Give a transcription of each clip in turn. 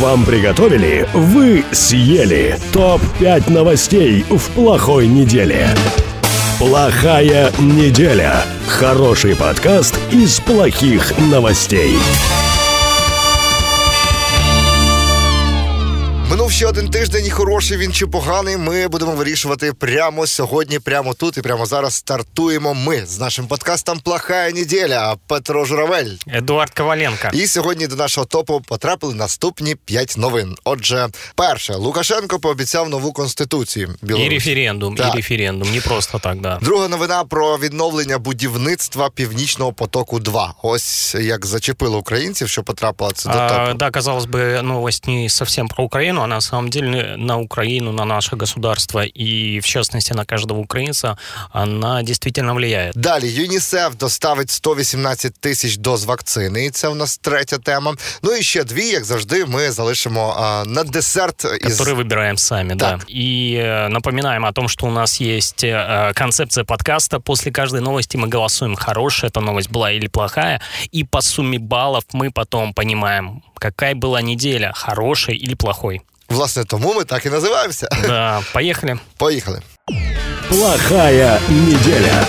Вам приготовили, вы съели. Топ-5 новостей в плохой неделе. Плохая неделя. Хороший подкаст из плохих новостей. Минув ще один тиждень, хороший він чи поганий. Ми будемо вирішувати прямо сьогодні, прямо тут і прямо зараз стартуємо. Ми з нашим подкастом Плохая неділя. Петро Журавель. Едуард Коваленко. І сьогодні до нашого топу потрапили наступні п'ять новин. Отже, перше, Лукашенко пообіцяв нову конституцію. Білорусі. референдум, Так. и референдум. Не просто так, да. Друга новина про відновлення будівництва Північного потоку 2 Ось як зачепило українців, що потрапило це до А, топу. да, казалось бы, новость не совсем про Украину, а на самом деле на Украину, на наше государство и, в частности, на каждого украинца она действительно влияет. Далі ЮНІСЕФ доставить 118 тисяч доз вакцини. І це у нас третя тема. Ну і ще дві, як завжди, ми залишимо а, на десерт із Который выбираем сами, да. Так. И э, напоминаем о том, что у нас есть э, концепция подкаста. После каждой новости мы голосуем, хорошая эта новость была или плохая. И по сумме баллов мы потом понимаем, какая была неделя, хорошей или плохой. власне тому ми так і називаємося. Да, поехали. Поїхали. Плохая неделя.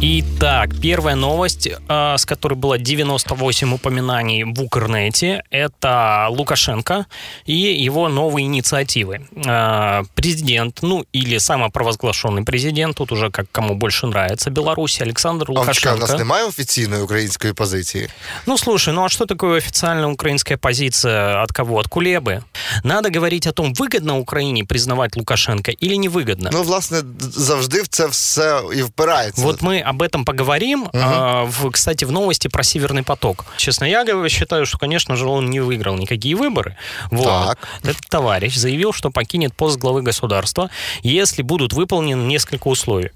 Итак, первая новость, э, с которой было 98 упоминаний в Укрнете, это Лукашенко и его новые инициативы. Э, Президент, ну или самопровозглашенный президент, тут уже как кому больше нравится, Беларуси, Александр А чекай, у Лукашенко. нас немає офіційної української позиції. Ну, слушай, ну а что такое официальная украинская позиция от кого? От Кулебы? Надо говорить о том, выгодно Украине признавать Лукашенко или невыгодно. Ну, власне, д- завжди в це все і впирається. Вот мы об этом поговорим. А, в, кстати, в новости про Северный поток. Честно, я говорю, считаю, что, конечно же, он не выиграл никакие выборы. Вот. Так. Этот товарищ заявил, что покинет пост главы государства, если будут выполнены несколько условий.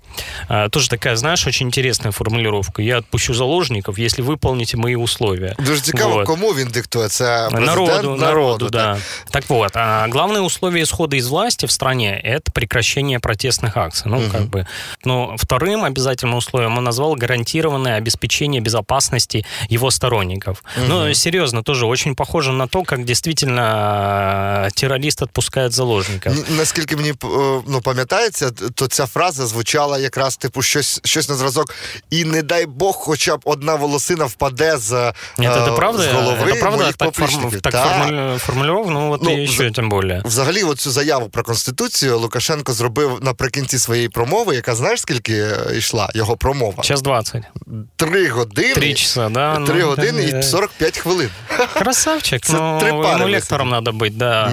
А, тоже такая, знаешь, очень интересная формулировка. Я отпущу заложников, если выполните мои условия. Дуже цікаво, Вот. кому він диктує. Це президент Народу, народу, да. так? Так вот, а, главное условие исхода из власти в стране – это прекращение протестных акций. Ну, как бы. Но вторым обязательным условием он назвал гарантированное обеспечение безопасности его сторонников. Ну, серьезно, тоже очень похоже на то, как действительно террорист отпускает заложников. Наскільки мені е, ну, пам'ятається, то ця фраза звучала якраз типу щось, щось на зразок. І не дай Бог, хоча б одна волосина впаде з, е, Нет, это правда? з голови это правда моїх так, форм- так Так. формулю- Ну, Ну, еще за- тем более. Взагалі, оцю заяву про конституцію Лукашенко зробив наприкінці своєї промови, яка знаєш скільки е, йшла його промова? Час 20. Три години. Три часа, да? Три ну, години да. і 45 хвилин. Красавчик, Це ну, три пари ему лектором надо быть, да.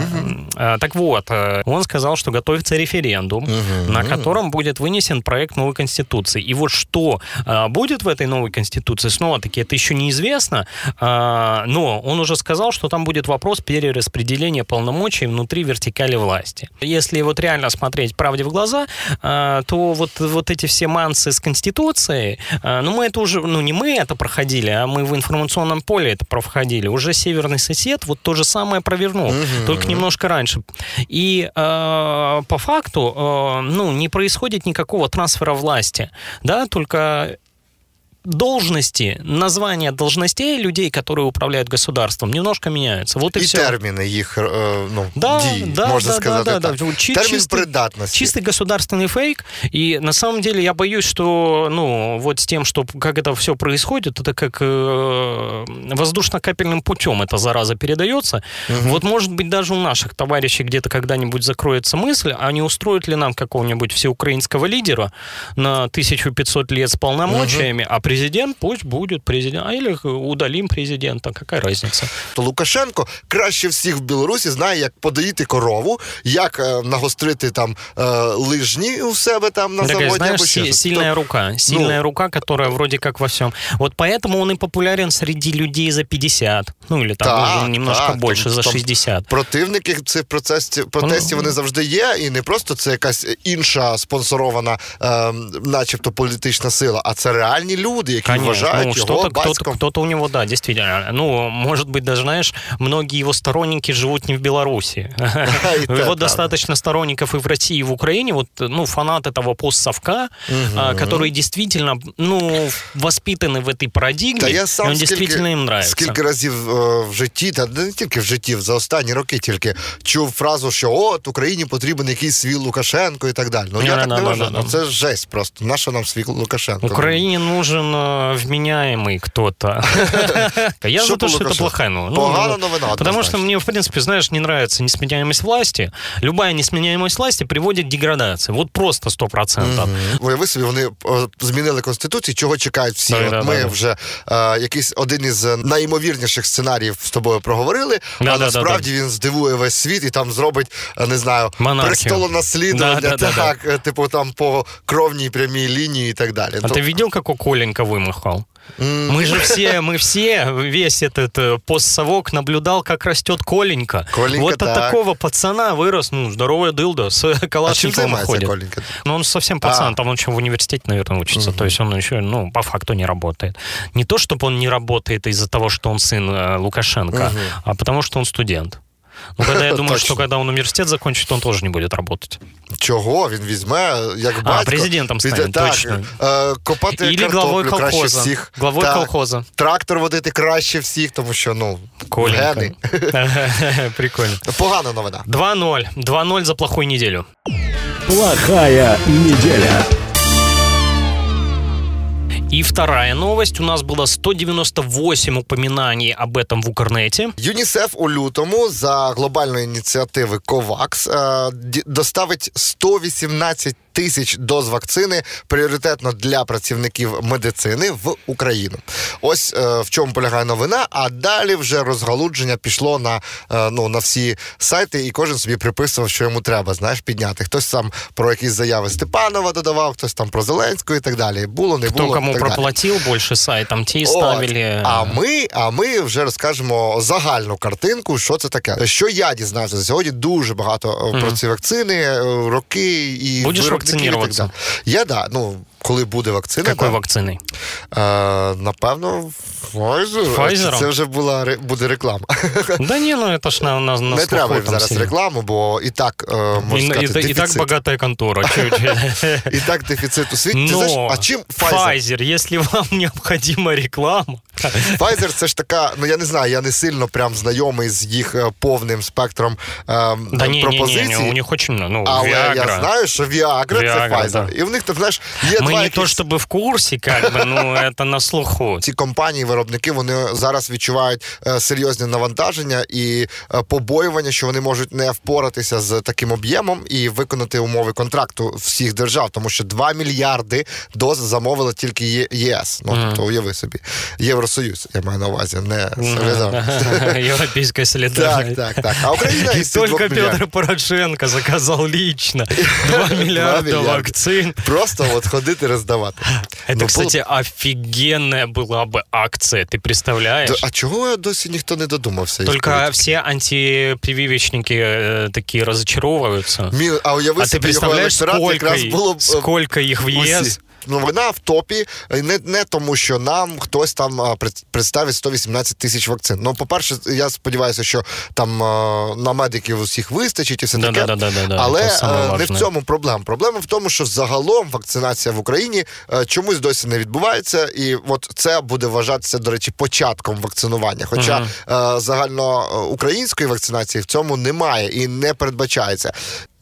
А, Так вот, э, он сказал, что готовится референдум, на котором будет вынесен проект новой конституции. И вот что а, будет в этой новой конституции, снова-таки, это еще неизвестно, а, но он уже сказал, что там будет вопрос перераспределения полномочий внутри вертикали власти. Если вот реально смотреть правде в глаза, а, то вот, вот эти все мансы с конституцией, а, ну мы это уже, ну не мы это проходили, а мы в информационном поле это проходили. Уже северный сосед вот то же самое провернул, только немножко раньше. И э, по факту, э, ну, не происходит никакого трансфера власти, да, только должности, названия должностей людей, которые управляют государством, немножко меняются. Вот и, І все. терміни їх е, ну, Да, дій, да, можна да, сказати да, да, так. да. Вот чи- Термін чистий- придатності. Чистый государственный фейк. И на самом деле я боюсь, что, ну, вот с тем, что как это все происходит, это как э, воздушно-капельным путем эта зараза передается. Вот, может быть, даже у наших товарищей где-то когда-нибудь закроется мысль, а не устроит ли нам какого-нибудь всеукраинского лидера на 1500 лет с полномочиями, а президент пусть будет президент, а или удалим президента, какая разница? То Лукашенко краще всіх в Білорусі знає, як подоїти корову, як е, нагострити там е, лижні у себе там на Такая, заводі знаешь, або си- щось. сильная То- рука. Сильная рука, которая вроде как во всем. Вот поэтому он и популярен среди людей за 50. Ну, или там Так, уже немножко так, больше, там- за там 60. Противники цих процесів протестів вони завжди є, і не просто це якась інша спонсорована, е, начебто політична сила, а це реальні люди. люди, які Конечно. вважають ну, його что-то, кто-то, батьком. кто-то у него, да, действительно. Ну, может быть, даже, знаешь, многие его сторонники живут не в Беларуси. И У так, него да. достаточно сторонников и в России, и в Украине. Вот, ну, фанаты того постсовка, а, которые действительно, ну, воспитаны в этой парадигме, Та я и сам он скільки, действительно им нравится. скільки разів е, в житті, та не тільки в житті, за останні роки тільки чув фразу, що от Україні потрібен якийсь свій Лукашенко і так далі. Ну я Да, так да, не да, вважаю. да, Ну да. це жесть просто. На що нам свій Лукашенко? Украине нужен э, вменяемый кто-то. Я Что за по то, что это Лукашенко? плохая новость. Погана новина, Потому однозначно. что мне, в принципе, знаешь, не нравится несменяемость власти. Любая несменяемость власти приводит к деградации. Вот просто сто процентов. Уяви собі, вони е, змінили конституцію, чого чекають всі. Да, От да, ми да, да. вже е, якийсь один із е, найімовірніших сценаріїв з тобою проговорили, Да, а да, насправді він здивує весь світ і там зробить, е, не знаю, Монархію. престолонаслідування, Да, да, да, так, е, типу там по кровній прямій лінії і так далі. А Ну, ты видел, как у Коленька вымахал? Мы же все, мы все, весь этот э, постсовок наблюдал, как растет Коленька. Коленька, вот от так. такого пацана вырос, ну, здоровая дылда с а калашниковым займається ходит. Коленька? Ну, он совсем пацан, А. там он еще в университете, наверное, учится. То есть он еще, ну, по факту не работает. Не то, чтобы он не работает из-за того, что он сын э, Лукашенко, а потому что он студент. Ну, когда я думаю, что Точно. когда он университет закончит, он тоже не будет работать. Чого він візьме, як батько? президентом піде, стане, так, точно. е, копати Или картоплю главой краще колхоза. всіх. Главой Так. колхоза. Трактор водити краще всіх, тому що, ну, Коленька. гени. Прикольно. Погана новина. 2-0. 2-0 за плохую неделю. Плохая неделя. И вторая новость. У нас было 198 упоминаний об этом в Укрнете. ЮНІСЕФ у лютому за глобальної ініціативи COVAX е, ді- доставить 118 тисяч доз вакцини пріоритетно для працівників медицини в Україну. Ось е, в чому полягає новина. А далі вже розгалудження пішло на, е, ну, на всі сайти, і кожен собі приписував, що йому треба, знаєш, підняти. Хтось там про якісь заяви Степанова додавав, хтось там про Зеленського і так далі. Було, не було. кому і так далі. проплатил больше сайтом, те и От. ставили. А ми, а ми вже розкажемо загальну картинку, що це таке. Що я дізнався сьогодні дуже багато е, про ці вакцини, е, роки і Будеш виробників далі. Я да. Ну коли буде вакцина, Какой да. вакциной? Е, напевно, Pfizer. Pfizer? Це вже була ре- буде реклама. Да не, ну это ж на, на, на Не треба слуху їм там зараз сидит. рекламу, бо і так е, И, можна и, сказати, и так дефіцит. богатая контора. Чё- чё? І так дефіцит у світі. Ти Но знаєш, а чим Pfizer? Pfizer, если вам необходима реклама, Pfizer це ж така, ну я не знаю, я не сильно прям знайомий з їх е, повним спектром е, да не, не, пропозицій. не, у них очень много. Ну, Але я Viagra. знаю, що Viagra, це Viagra, Pfizer. да. І в них, ти знаєш, є Мы два не то якісь... чтобы в курсе, как бы, ну это на слуху. Ці компанії, виробники, вони зараз відчувають е, серйозне навантаження і е, побоювання, що вони можуть не впоратися з таким об'ємом і виконати умови контракту всіх держав, тому що 2 мільярди доз замовила тільки Є- ЄС. Ну тобто уяви собі, Євросоюз, я маю на увазі, не солідарність. Европейская Так, солидарность. так, так. А Україна И із цих только двох мільярдів. Петр Порошенко заказал лично 2 миллиарда миллиарда. вакцин. Просто от ходити роздавати. Это, Ну, кстати, офигенная была бы акция, ты представляешь? було- А чого досі ніхто не додумався? їх Только робити? все антипрививочники э, такие разочаровываются. Мі- А уяви А ты собі його представляешь, електорат сколько, якраз було б е, сколько их в усі. Ну, вона в топі е, не, не тому, що нам хтось там представить 118 тисяч вакцин. Ну, по-перше, я сподіваюся, що там на медиків усіх вистачить і все таке. Але е, не в цьому проблема. Проблема в тому, що загалом вакцинація в Україні е, чомусь досі не відбувається, і от це буде вважатися, до речі, початком вакцинування. Хоча загальноукраїнської вакцинації в цьому немає і не передбачається.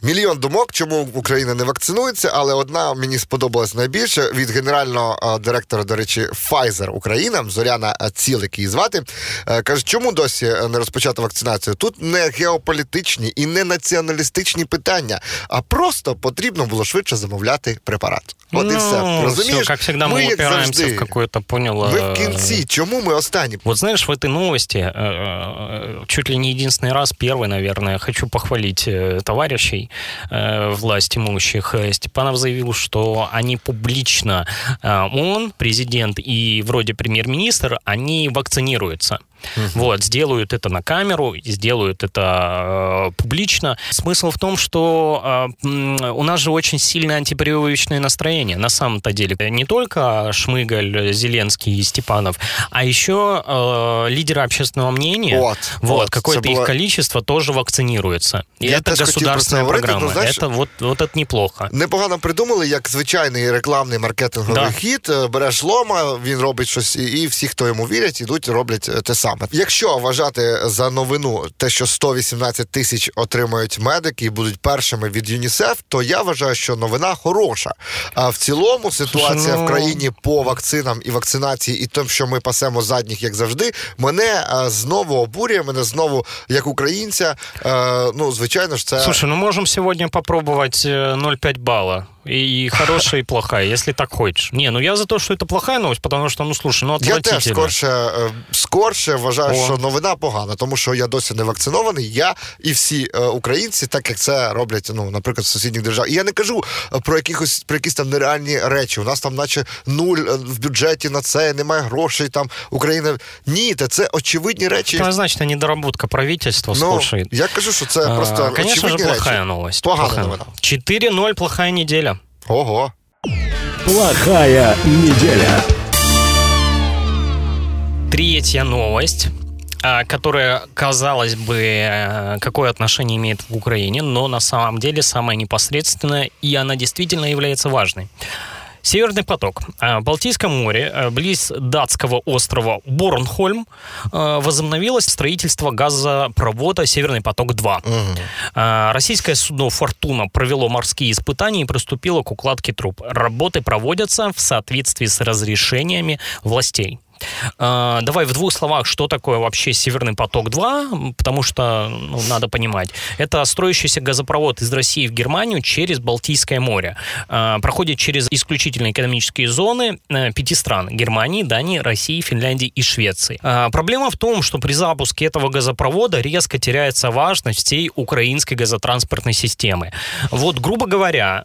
Мільйон думок, чому Україна не вакцинується, але одна мені сподобалась найбільше від генерального е, директора, до речі, Pfizer Україна, Зоряна е, Цілик її звати. Е, Каже, чому досі е, не розпочато вакцинацію? Тут не геополітичні і не націоналістичні питання, а просто потрібно було швидше замовляти препарат. От і все. Ну, Розумієш? всё, как всегда, мы, як упираемся завжди. в какое-то, понял... Ми в э, кінці. Чому ми останні? Вот знаешь, в этой новости э, э, чуть ли не единственный раз, первый, наверное, хочу похвалить э, Э, власть имущих. Э, Степанов заявил, что они публично, э, он, президент и вроде премьер-министр, они вакцинируются. Угу. Вот, сделают это на камеру, сделают это э, публично. Смысл в том, что э, у нас же очень сильное антипрививочное настроение на самом-то деле. Не только Шмыгаль, Зеленский и Степанов, а еще э, лидеры общественного мнения, вот, вот, вот какое-то было... их количество тоже вакцинируется. И Я это государственная программа. Ну, знаєш, это, вот, вот это неплохо. Непогано придумали, як звичайний рекламний маркетинговий да. хід. Е, береш лома, він робить щось, і всі, хто йому вірять, ідуть, роблять е, те саме. Якщо вважати за новину те, що 118 тисяч отримають медики і будуть першими від ЮНІСЕФ, то я вважаю, що новина хороша. А в цілому ситуація ну... в країні по вакцинам і вакцинації, і тим, що ми пасемо задніх, як завжди, мене знову обурює, мене знову, як українця. Ну, звичайно ж, це. Слушай, ну можемо сьогодні попробувати 0,5 бала. И хорошая, и плохая, если так хочешь. Не, ну я за то, що це плохая новость, тому що, ну слушай, ну. Я теж скорше, е, скорше вважаю, О. що новина погана, тому що я досі не вакцинований. Я і всі е, українці, так як це роблять, ну, наприклад, в сусідніх державах. І я не кажу е, про якихось про якісь там нереальні речі. У нас там, наче нуль в бюджеті на це, немає грошей. Там Україна. Ні, та це очевидні речі. Це значить, недоработка правительства. Ну, слушай. Я кажу, що це просто а, Конечно же, плохая речі. новость. Погана плохая. новина. 4-0, плохая неделя. Ого. Плохая неделя. Третья новость а, которая, казалось бы, э, какое отношение имеет в Украине, но на самом деле самая непосредственная, и она действительно является важной. Северный поток. В Балтийском море, э, близ датского острова Борнхольм, э, возобновилось строительство газопровода «Северный поток-2». Угу. Российское судно «Фортуна» провело морские испытания и приступило к укладке труб. Работы проводятся в соответствии с разрешениями властей. А, давай в двух словах, что такое вообще Северный поток-2, потому что ну, надо понимать. Это строящийся газопровод из России в Германию через Балтийское море. А, проходит через исключительные экономические зоны э, пяти стран. Германии, Дании, России, Финляндии и Швеции. А, проблема в том, что при запуске этого газопровода резко теряется важность всей украинской газотранспортной системы. Вот, грубо говоря,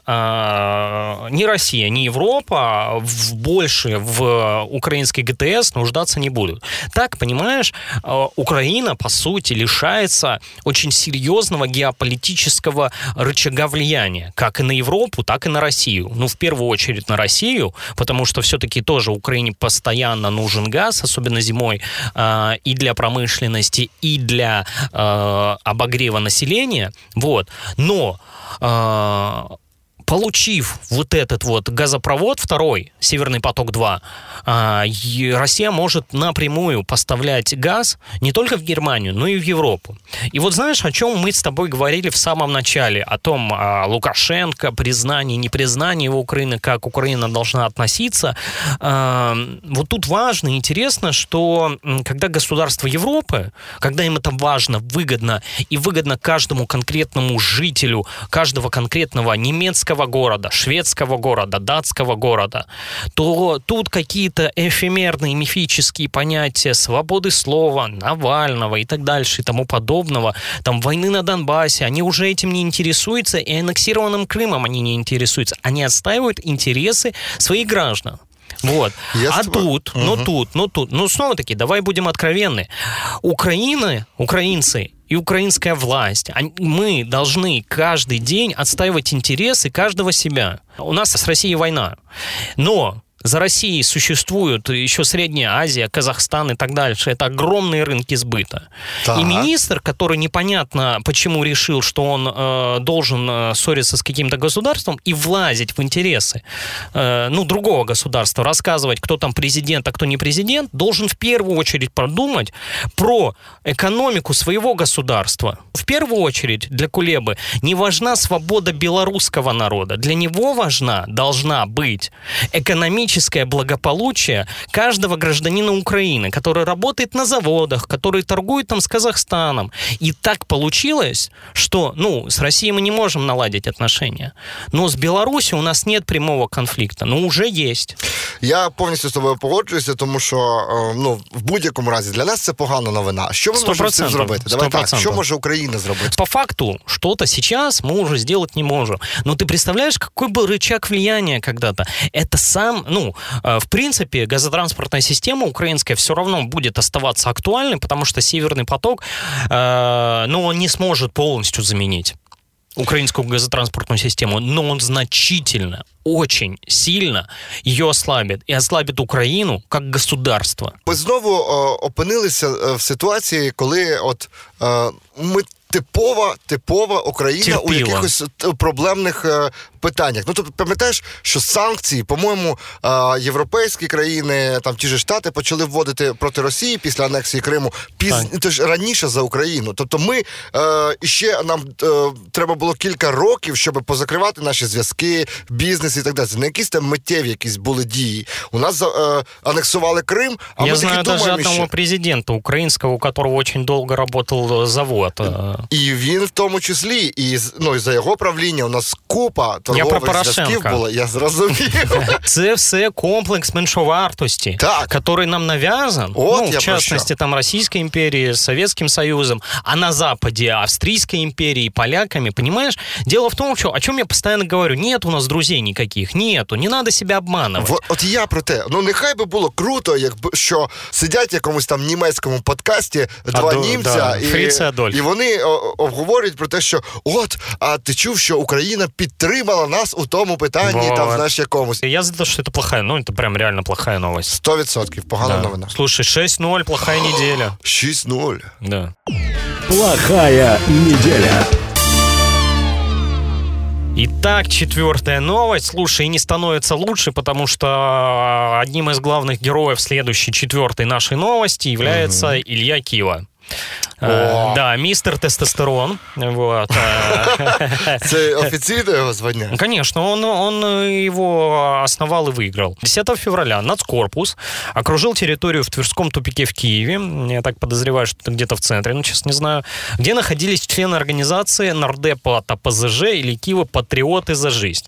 ни Россия, ни Европа в больше в украинской ГТС сейчас нуждаться не будут. Так, понимаешь, э, Украина, по сути, лишается очень серьезного геополитического рычага влияния, как и на Европу, так и на Россию. Ну, в первую очередь на Россию, потому что все-таки тоже Украине постоянно нужен газ, особенно зимой, э, и для промышленности, и для э, обогрева населения. Вот. Но получив вот этот вот газопровод второй, Северный поток-2, а, Россия может напрямую поставлять газ не только в Германию, но и в Европу. И вот знаешь, о чем мы с тобой говорили в самом начале, о том о Лукашенко, признании, непризнании его Украины, как Украина должна относиться. А, вот тут важно и интересно, что когда государства Европы, когда им это важно, выгодно, и выгодно каждому конкретному жителю, каждого конкретного немецкого немецкого города, шведского города, датского города, то тут какие-то эфемерные мифические понятия свободы слова, Навального и так дальше и тому подобного, там войны на Донбассе, они уже этим не интересуются, и аннексированным Крымом они не интересуются. Они отстаивают интересы своих граждан. Вот. Я а тут, угу. ну тут, ну тут, ну снова-таки, давай будем откровенны. Украина, украинцы и украинская власть, мы должны каждый день отстаивать интересы каждого себя. У нас с Россией война. Но за Россией существуют еще Средняя Азия, Казахстан и так дальше. Это огромные рынки сбыта. Так. И министр, который непонятно почему решил, что он э, должен э, ссориться с каким-то государством и влазить в интересы э, ну, другого государства, рассказывать, кто там президент, а кто не президент, должен в первую очередь продумать про экономику своего государства. В первую очередь для Кулебы не важна свобода белорусского народа. Для него важна, должна быть экономическая экономическое благополучие каждого гражданина Украины, который работает на заводах, который торгует там с Казахстаном. И так получилось, что, ну, с Россией мы не можем наладить отношения, но с Беларусью у нас нет прямого конфликта, но уже есть. Я повністю з тобою погоджуюся, тому що ну в будь-якому разі для нас це погана новина. Що ми можемо з цим зробити? Давай так, що може Україна зробити? По факту, что-то сейчас мы уже сделать не можем. Но ты представляешь, какой был рычаг влияния когда-то? Это сам, ну, э, в принципе, газотранспортная система украинская все равно будет оставаться актуальной, потому что Северный поток, э, ну, он не сможет полностью заменить украинскую газотранспортную систему, но он значительно, очень сильно ее ослабит і ослабить Україну як государство. Ми знову о, опинилися е, в ситуації, коли от е, ми типова, типова Україна у якихось е, проблемних е, питаннях. Ну тобто, пам'ятаєш, що санкції, по-моєму, е, європейські країни, там ті ж штати почали вводити проти Росії після анексії Криму піз... Так. то ж раніше за Україну. Тобто, ми е, іще нам е, треба було кілька років, щоб позакривати наші зв'язки, бізнес і так далі. Не якісь там миттєві якісь були дії. У нас е, анексували Крим, а Я ми знаю таки даже думаємо, одного що... президента украинского, у которого очень долго работал завод. э, І він в тому числі, і з- ну і за його правління у нас купа про торгових Порошенка. зв'язків було. Я зрозумів. Це все комплекс меншовартості, Так. который нам навязан, От ну, я в про частности, там Российской империи, с Советским Союзом, а на Западе Австрийской империи, поляками, понимаешь? Дело в том, что, о чем я постоянно говорю, нет у нас друзей никаких, нету, не надо себя обманывать. Во- От я про те. Ну нехай би було круто, якби що сидять в якомусь там німецькому подкасті два Адо- німця, да, і, Фріц і Адольф. і вони о, обговорюють про те, що от, а ти чув, що Україна підтримала нас у тому питанні, там Вот. знаєш якомусь. Я за то, что это плохая, ну, это прям реально плохая новость. Сто відсотків, погана Да. новина. Слушай, 6-0, плохая неделя. 6-0. Да. Плохая неделя. Итак, четвертая новость. Слушай, и не становится лучше, потому что одним из главных героев следующей четвертой нашей новости является Илья Кива. Э, О. Да, мистер тестостерон. Вот. э, Це офіційне його звання. Ну, Конечно, он, он э, его основал и выиграл. 10 февраля Нацкорпус окружил территорию в Тверском тупике в Киеве. Я так подозреваю, что это где-то в центре, ну, честно, не знаю. Где находились члены организации Нордепа от ПЗЖ или Киева «Патриоты за жизнь».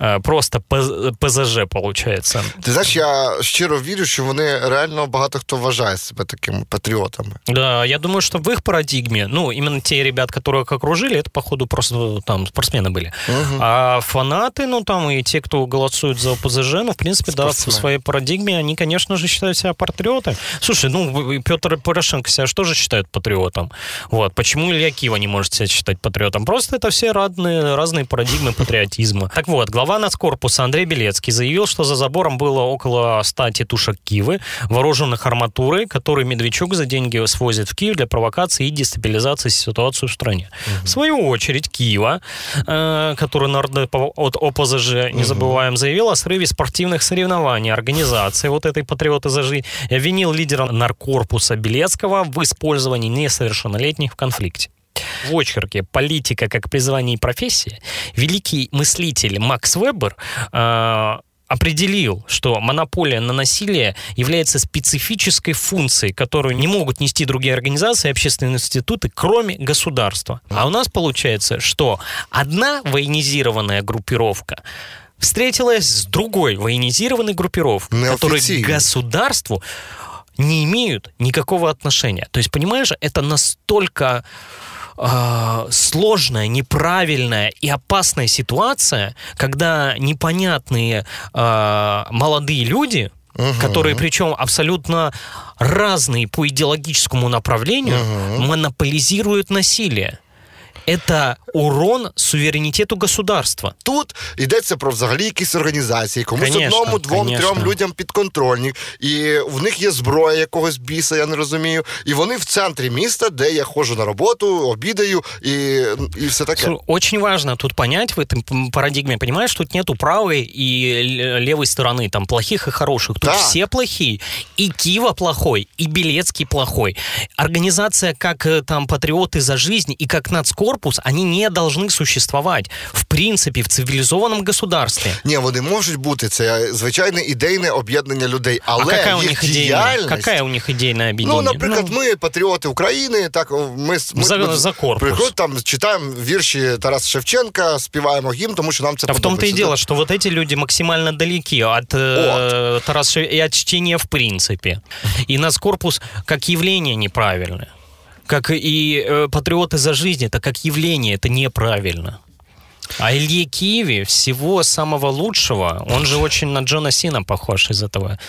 Э, Просто П- ПЗЖ, получается. Ти знаєш, я щиро вірю, що вони реально багато хто вважає себе такими патріотами. Да, я думаю, что в их парадигме, ну, именно те ребят, которых окружили, это, походу, просто там спортсмены были. А фанаты, ну, там, и те, кто голосует за ОПЗЖ, ну, в принципе, да, в Спортсмены. своей парадигме, они, конечно же, считают себя патриотами. Слушай, ну, Петр Порошенко себя что же считает патриотом? Вот. Почему Илья Кива не может себя считать патриотом? Просто это все разные, разные парадигмы патриотизма. Так вот, глава нацкорпуса Андрей Белецкий заявил, что за забором было около 100 тетушек Кивы, вооруженных арматурой, которые Медведчук за деньги свозит в Киев для провокации и дестабилизации ситуации в стране. В свою очередь, Киева, э, который нардеп от ОПЗЖ, не забываем, заявил о срыве спортивных соревнований организации вот этой «Патриоты за жизнь» и обвинил лидера наркорпуса Белецкого в использовании несовершеннолетних в конфликте. В очерке «Политика как призвание и профессия» великий мыслитель Макс Вебер э, определил, что монополия на насилие является специфической функцией, которую не могут нести другие организации общественные институты, кроме государства. А у нас получается, что одна военизированная группировка встретилась с другой военизированной группировкой, которые к государству не имеют никакого отношения. То есть, понимаешь, это настолько э, сложная, неправильная и опасная ситуация, когда непонятные э, молодые люди, которые причем абсолютно разные по идеологическому направлению, монополизируют насилие Это урон суверенитету государства. Тут йдеться про взагалі якісь організації, комусь Конечно, одному, двом, конечно. трьом людям підконтрольні, і в них є зброя якогось біса, я не розумію. І вони в центрі міста, де я ходжу на роботу, обідаю і, і все таке. Слушай, Очень важно тут понять в этом п- парадигме, понимаешь, тут нету правой и л- левой стороны, там плохих и хороших. Тут Так. все плохие. И Кива плохой, и Белецкий плохой. Организация как э, там Патриоты за жизнь и как Нацкорпус, они не должны существовать в принципе в цивилизованном государстве. Ні, вони можуть бути. Це звичайне ідейне об'єднання людей, але а какая у їх них идейная, діяльність... какая у них идейная Ну, объединение? наприклад, ми патріоти України, так ми, ми За- за корпус. приходимо, там читаємо вірші Тараса Шевченка, співаємо гімн, тому що нам це А в том-то и подобається. дело, что вот эти люди максимально далеки от э, Тараса Шев- и от чтения в принципе. И Нацкорпус как явление неправильное. Как и э, патриоты за жизнь, это как явление, это неправильно. А Илье Киеве всего самого лучшего. Он же очень на Джона Сина похож из этого,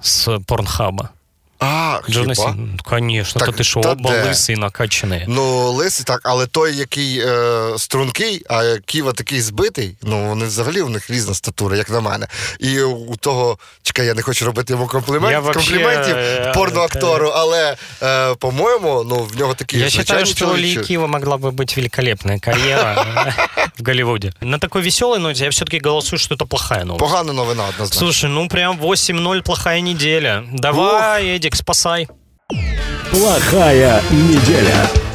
с Порнхаба. А, Джона хіба? Сина. Конечно, Так, то ти що, та оба де? лисий накачаний. Ну, лисий так, але той, який е, стрункий, а Ківа такий збитий, ну вони взагалі у них різна статура, як на мене. І у того, чекай, я не хочу робити йому комплімент, Я вообще, компліментів е, порноактору, але е, по-моєму, ну в нього такі Я считаю, звичайні что у чоловічі. Ильи Киева могла бы быть великолепная карьера в Голливуде. На такой веселой ноте я все-таки голосую, что это плохая новость. Погана новина однозначно. Слушай, ну прям 8-0 плохая неделя. Давай, Эдик, спасай. Плохая неделя.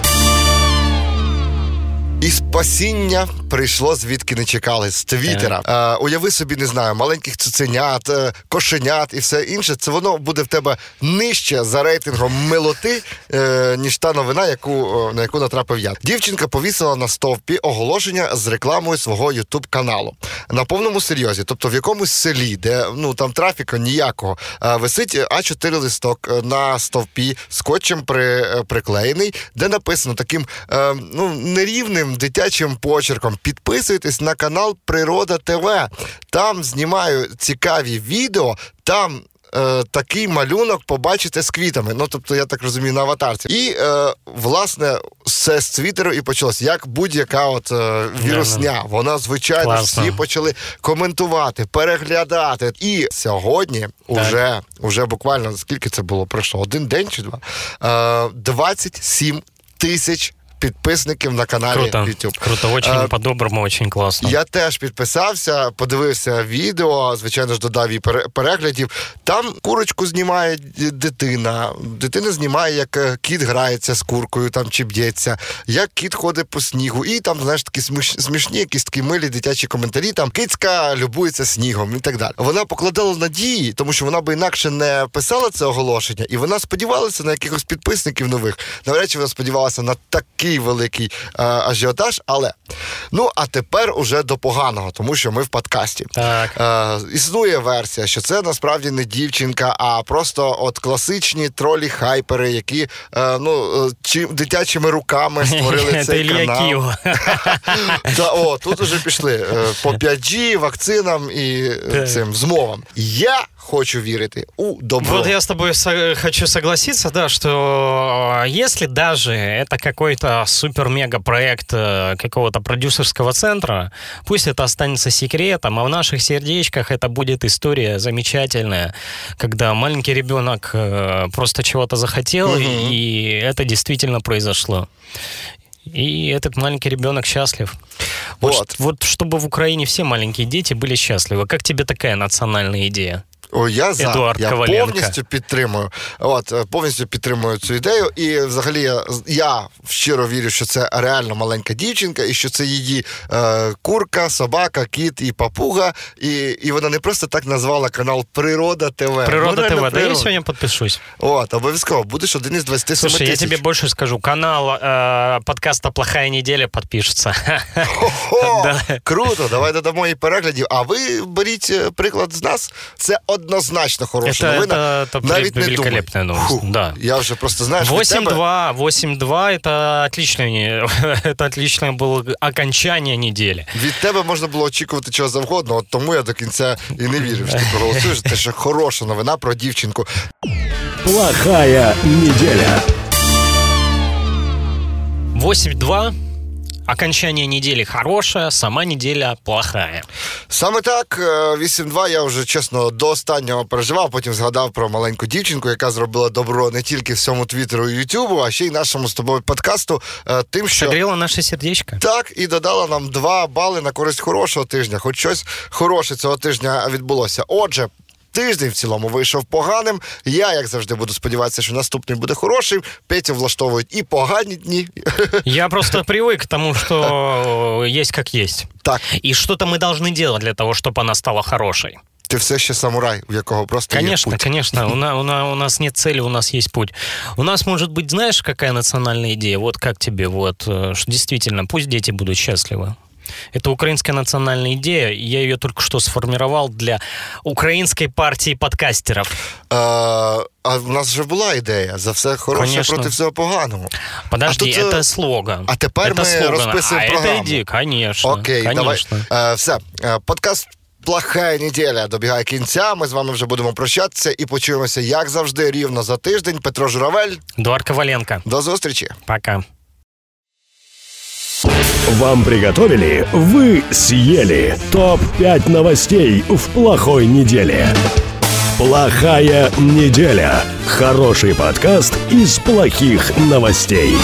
І спасіння прийшло звідки не чекали з Твіттера. Е, уяви собі, не знаю, маленьких цуценят, е, кошенят і все інше. Це воно буде в тебе нижче за рейтингом милоти, е, ніж та новина, яку е, на яку натрапив я. Дівчинка повісила на стовпі оголошення з рекламою свого ютуб каналу на повному серйозі, тобто в якомусь селі, де ну там трафіку ніякого, е, висить А4 листок е, на стовпі скотчем при, приклеєний, де написано таким е, ну нерівним дитячим почерком. Підписуйтесь на канал Природа ТВ. Там знімаю цікаві відео. Там е, такий малюнок побачите з квітами. Ну, тобто, я так розумію, на аватарці. І е, власне все з Твіттеру і почалось. Як будь-яка от е, вірусня. Вона, звичайно, Класно. всі почали коментувати, переглядати. І сьогодні, уже, уже буквально скільки це було пройшло? Один день чи два? Е, 27 тисяч підписників на каналі Круто. YouTube. Круто, очень А, по-доброму, очень классно. я теж підписався, подивився відео, звичайно ж, додав пере- переглядів. Там курочку знімає дитина. Дитина знімає, як е, кіт грається з куркою там чи б'ється, як кіт ходить по снігу. І там, знаєш, такі сміш- смішні, якісь такі милі дитячі коментарі. Там кицька любується снігом і так далі. Вона покладала надії, тому що вона би інакше не писала це оголошення, і вона сподівалася на якихось підписників нових. Навряд чи вона сподівалася на такий великий е, ажіотаж. Але ну а тепер уже до поганого, тому що ми в подкасті. Так. Е, існує версія, що це насправді не дівчинка, а просто от класичні тролі-хайпери, які е, ну, чи, дитячими руками створили цей канал. Та, о, тут уже пішли по 5G, вакцинам і цим змовам. Я хочу вірити у добро. Вот я с тобой со- хочу согласиться, да, что э, если даже это какой-то супер-мега-проект э, какого-то продюсерского центра, пусть это останется секретом, а в наших сердечках это будет история замечательная, когда маленький ребенок э, просто чего-то захотел, Мгм. и это действительно произошло. И этот маленький ребенок счастлив. Вот, Вот. вот чтобы в Украине все маленькие дети были счастливы. Как тебе такая национальная идея? Я за Едуард я Коваленко. повністю підтримую. От е, повністю підтримую цю ідею. І взагалі я, я щиро вірю, що це реально маленька дівчинка, і що це її е, курка, собака, кіт і папуга. І, і вона не просто так назвала канал Природа ТВ. Природа ТВ, да я природа. сегодня подпишусь. От, обов'язково будеш один із 27 Слушай, я тисяч. тебе больше скажу. Канал э, подкаста «Плохая неделя» подпишется. О, Да. круто, давай додамо їй переглядів. А ви беріть е, приклад з нас. Це однозначно хороша Это- новина. это- это Навіть не великолепная думай. новость, Фу, да. Я вже просто знаєш, від тебе... 8-2, 8-2 это отличное, не- это отличное было окончание недели. Від тебе можна було очікувати чого завгодно, от тому я до кінця і не вірив, що ти проголосуєш. Це ще хороша новина про дівчинку. Плохая неделя. 8-2, окончание недели хорошее, сама неделя плохая. Саме так, е, 8-2 я вже чесно до останнього переживав, потім згадав про маленьку дівчинку, яка зробила добро не тільки всьому Твіттеру і Ютубу, а ще й нашому з тобою подкасту. е, Тим, що Согрело наше сердечко. Так, і додала нам два бали на користь хорошого тижня. Хоч щось хороше цього тижня відбулося. Отже. Тиждень в цілому вийшов поганим. Я, як завжди, буду сподіватися, що наступний буде хорошим. Петю влаштовують і погані дні. Я просто привык к тому, что есть как есть. Так, И что-то мы должны делать для того, чтобы она стала хорошей. ти все ще самурай, у якого просто Конечно, є путь. конечно. У, на- у на- у нас нет цели, у нас есть путь. У нас может быть, знаешь, какая национальная идея? Вот как тебе, вот, э, что действительно, пусть дети будут счастливы. Это украинская национальная идея. Я ее только что сформировал для украинской партии подкастеров. А, а в нас вже була ідея за все хороше Конечно. проти всього поганого. Подожди, А тут, это э, слоган. а теперь это мы слоган. расписываем а программу. это иди, конечно. Окей, конечно. давай. Е, все, Е, подкаст. Плохая неділя добігає кінця. Ми з вами вже будемо прощатися і почуємося, як завжди, рівно за тиждень. Петро Журавель. Эдуард Коваленко. До зустрічі. Пока. Вам приготовили, вы съели. Топ-5 новостей в плохой неделе. Плохая неделя. Хороший подкаст из плохих новостей.